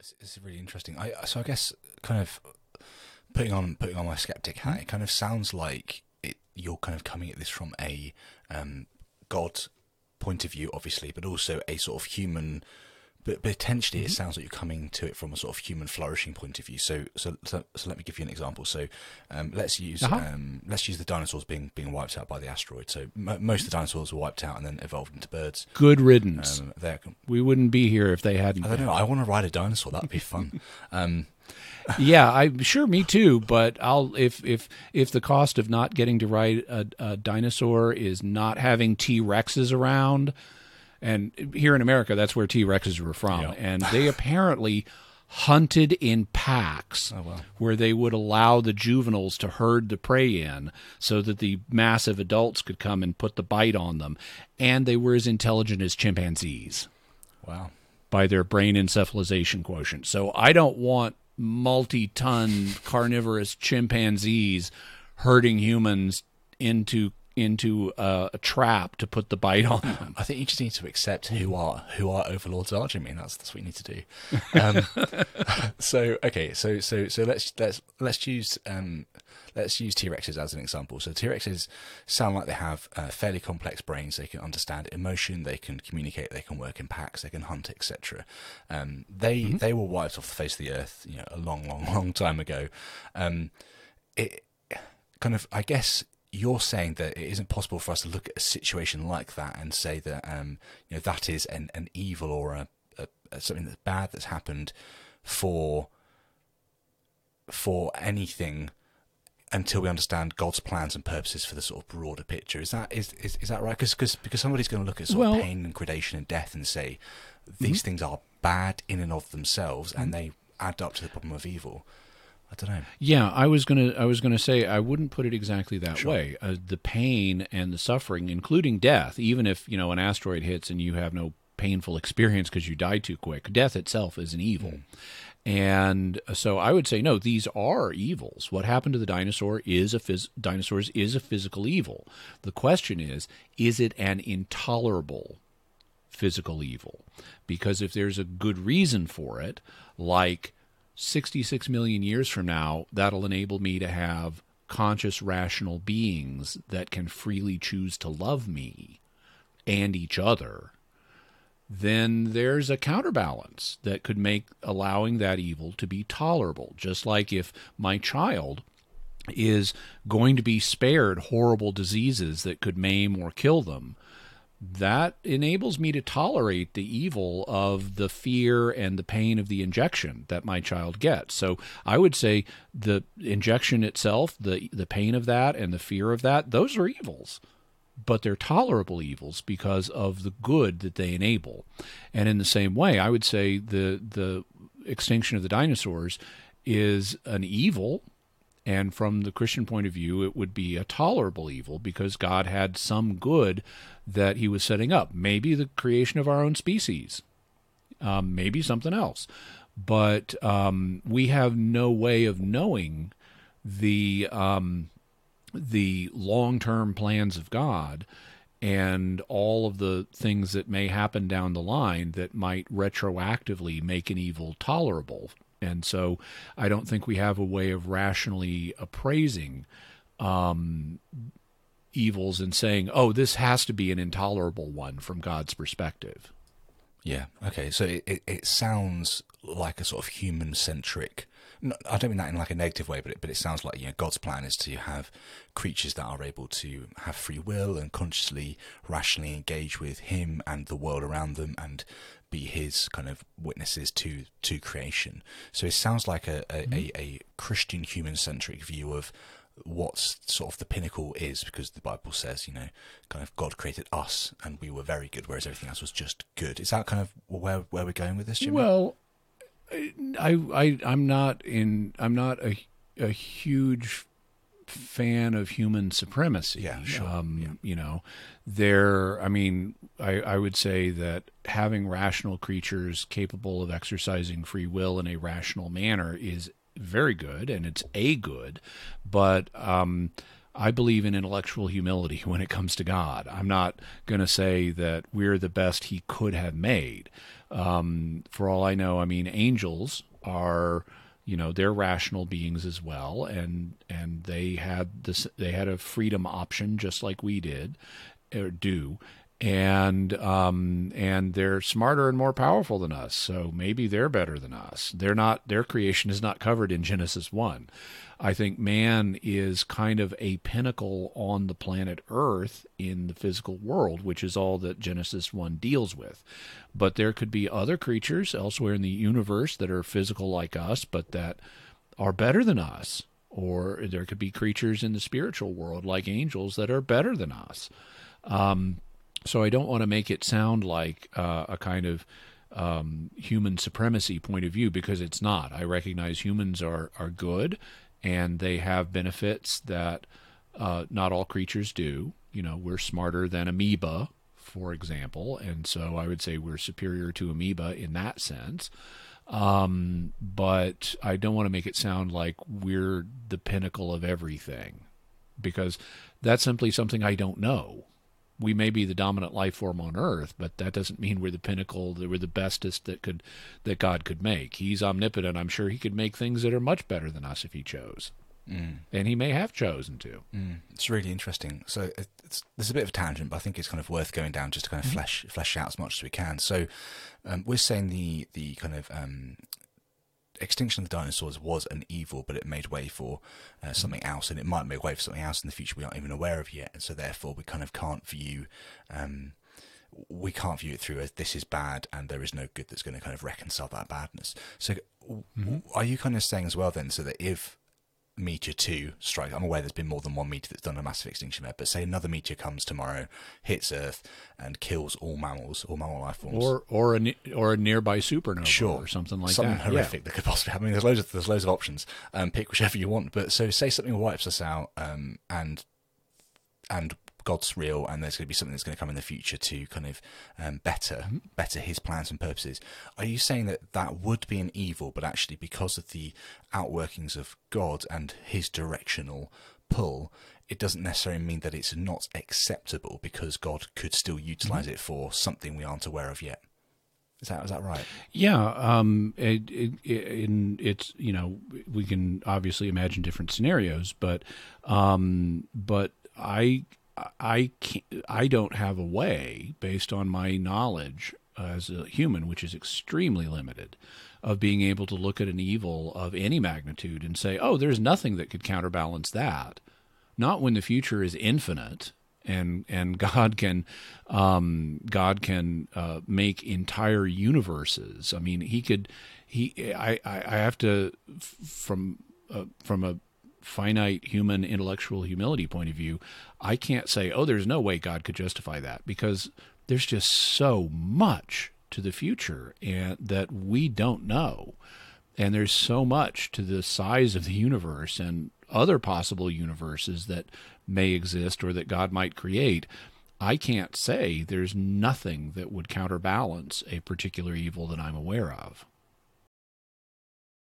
It's, it's really interesting. I so I guess kind of putting on putting on my skeptic hat. It kind of sounds like it, you're kind of coming at this from a um, God point of view, obviously, but also a sort of human. But potentially, it sounds like you're coming to it from a sort of human flourishing point of view. So, so, so, so let me give you an example. So, um, let's use Uh-huh. um, let's use the dinosaurs being being wiped out by the asteroid. So, mo most of the dinosaurs were wiped out and then evolved into birds. Good riddance. Um, we wouldn't be here if they hadn't. I don't been. know. I want to ride a dinosaur. That'd be fun. um, yeah, I'm sure me too. But I'll if if if the cost of not getting to ride a, a dinosaur is not having T Rexes around, and here in America, that's where T Rexes were from, Yeah. and they apparently hunted in packs Oh, wow. where they would allow the juveniles to herd the prey in so that the massive adults could come and put the bite on them and they were as intelligent as chimpanzees wow. by their brain encephalization quotient. So I don't want multi-ton carnivorous chimpanzees herding humans into into uh, a trap to put the bite on them. I think you just need to accept who our who our overlords are, Jimmy. That's that's what you need to do. Um, so okay, so so so let's let's let's use um, let's use T Rexes as an example. So T Rexes sound like they have uh, fairly complex brains. They can understand emotion. They can communicate. They can work in packs. They can hunt, etc. Um, they they were wiped off the face of the earth, you know, a long, long, long time ago. Um, it kind of i guess you're saying that it isn't possible for us to look at a situation like that and say that um, you know that is an, an evil or a, a, a something that's bad that's happened for for anything until we understand God's plans and purposes for the sort of broader picture. Is that is is, is that right? Because because because somebody's going to look at sort Well- of pain and gradation and death and say these things are bad in and of themselves and they add up to the problem of evil. I don't know. Yeah, I was gonna I was gonna say I wouldn't put it exactly that way. Uh, the pain and the suffering, including death, even if you know an asteroid hits and you have no painful experience because you die too quick, death itself is an evil. And so I would say no, these are evils. What happened to the dinosaur is a phys- dinosaurs is a physical evil. The question is, is it an intolerable physical evil? Because if there's a good reason for it, like 66 million years from now, that'll enable me to have conscious, rational beings that can freely choose to love me and each other, then there's a counterbalance that could make allowing that evil to be tolerable. Just like if my child is going to be spared horrible diseases that could maim or kill them, that enables me to tolerate the evil of the fear and the pain of the injection that my child gets. So I would say the injection itself, the the pain of that and the fear of that, those are evils. But they're tolerable evils because of the good that they enable. And in the same way, I would say the the extinction of the dinosaurs is an evil and from the Christian point of view, it would be a tolerable evil because God had some good that he was setting up. Maybe the creation of our own species, um, maybe something else. But um, we have no way of knowing the um, the long term plans of God and all of the things that may happen down the line that might retroactively make an evil tolerable. And so I don't think we have a way of rationally appraising um, evils and saying, oh, this has to be an intolerable one from God's perspective. Yeah. Okay. So it, it, it sounds like a sort of human centric. I don't mean that in like a negative way, but it, but it sounds like you know God's plan is to have creatures that are able to have free will and consciously, rationally engage with Him and the world around them, and be His kind of witnesses to to creation. So it sounds like a a, mm-hmm. a, a Christian human centric view of what's sort of the pinnacle is because the Bible says, you know, kind of God created us and we were very good, whereas everything else was just good. Is that kind of where where we're going with this, Jimmy? Well, I, I, I'm not in. I'm not a a huge fan of human supremacy. Yeah, sure. Um, You know, there. I mean, I, I would say that having rational creatures capable of exercising free will in a rational manner is very good, and it's a good. But um, I believe in intellectual humility when it comes to God. I'm not going to say that we're the best He could have made. Um, for all I know, I mean, angels are you know they're rational beings as well and and they had this they had a freedom option just like we did or do and um, and they're smarter and more powerful than us. So maybe they're better than us. They're not. Their creation is not covered in Genesis one. I think man is kind of a pinnacle on the planet Earth in the physical world, which is all that Genesis 1 deals with. But there could be other creatures elsewhere in the universe that are physical like us, but that are better than us. Or there could be creatures in the spiritual world like angels that are better than us. Um, so I don't want to make it sound like uh, a kind of um, human supremacy point of view because it's not. I recognize humans are are good and they have benefits that uh, not all creatures do. You know, we're smarter than amoeba, for example, and so I would say we're superior to amoeba in that sense. Um, but I don't want to make it sound like we're the pinnacle of everything because that's simply something I don't know we may be the dominant life form on earth, but that doesn't mean we're the pinnacle, that we're the bestest that could that God could make. He's omnipotent. I'm sure he could make things that are much better than us if he chose. Mm. And he may have chosen to. Mm. It's really interesting. So it's, there's a bit of a tangent, but I think it's kind of worth going down just to kind of mm-hmm. flesh flesh out as much as we can. So um, we're saying the the kind of um, extinction of the dinosaurs was an evil, but it made way for uh, something else, and it might make way for something else in the future we aren't even aware of yet. And so, therefore, we kind of can't view. Um, we can't view it through as this is bad and there is no good that's going to kind of reconcile that badness. So, mm-hmm. are you kind of saying as well then, so that if meteor 2 strike. I'm aware there's been more than one meteor that's done a massive extinction event but say another meteor comes tomorrow hits earth and kills all mammals all mammal life forms. Or or a or a nearby supernova sure. or something like something that. horrific yeah. that could possibly happen. I mean, there's loads of there's loads of options. Um, pick whichever you want but so say something wipes us out um, and and God's real and there's going to be something that's going to come in the future to kind of um, better mm-hmm. better his plans and purposes. Are you saying that that would be an evil, but actually because of the outworkings of God and his directional pull, it doesn't necessarily mean that it's not acceptable because God could still utilize mm-hmm. it for something we aren't aware of yet? Is that is that right? Yeah, um, it, it, it, it's you know we can obviously imagine different scenarios, but um, but I I I don't have a way, based on my knowledge as a human, which is extremely limited, of being able to look at an evil of any magnitude and say, "Oh, there's nothing that could counterbalance that." Not when the future is infinite and and God can um, God can uh, make entire universes. I mean, He could. He I I have to from uh, from a finite human intellectual humility point of view, I can't say, oh, there's no way God could justify that because there's just so much to the future and that we don't know. And there's so much to the size of the universe and other possible universes that may exist or that God might create. I can't say there's nothing that would counterbalance a particular evil that I'm aware of.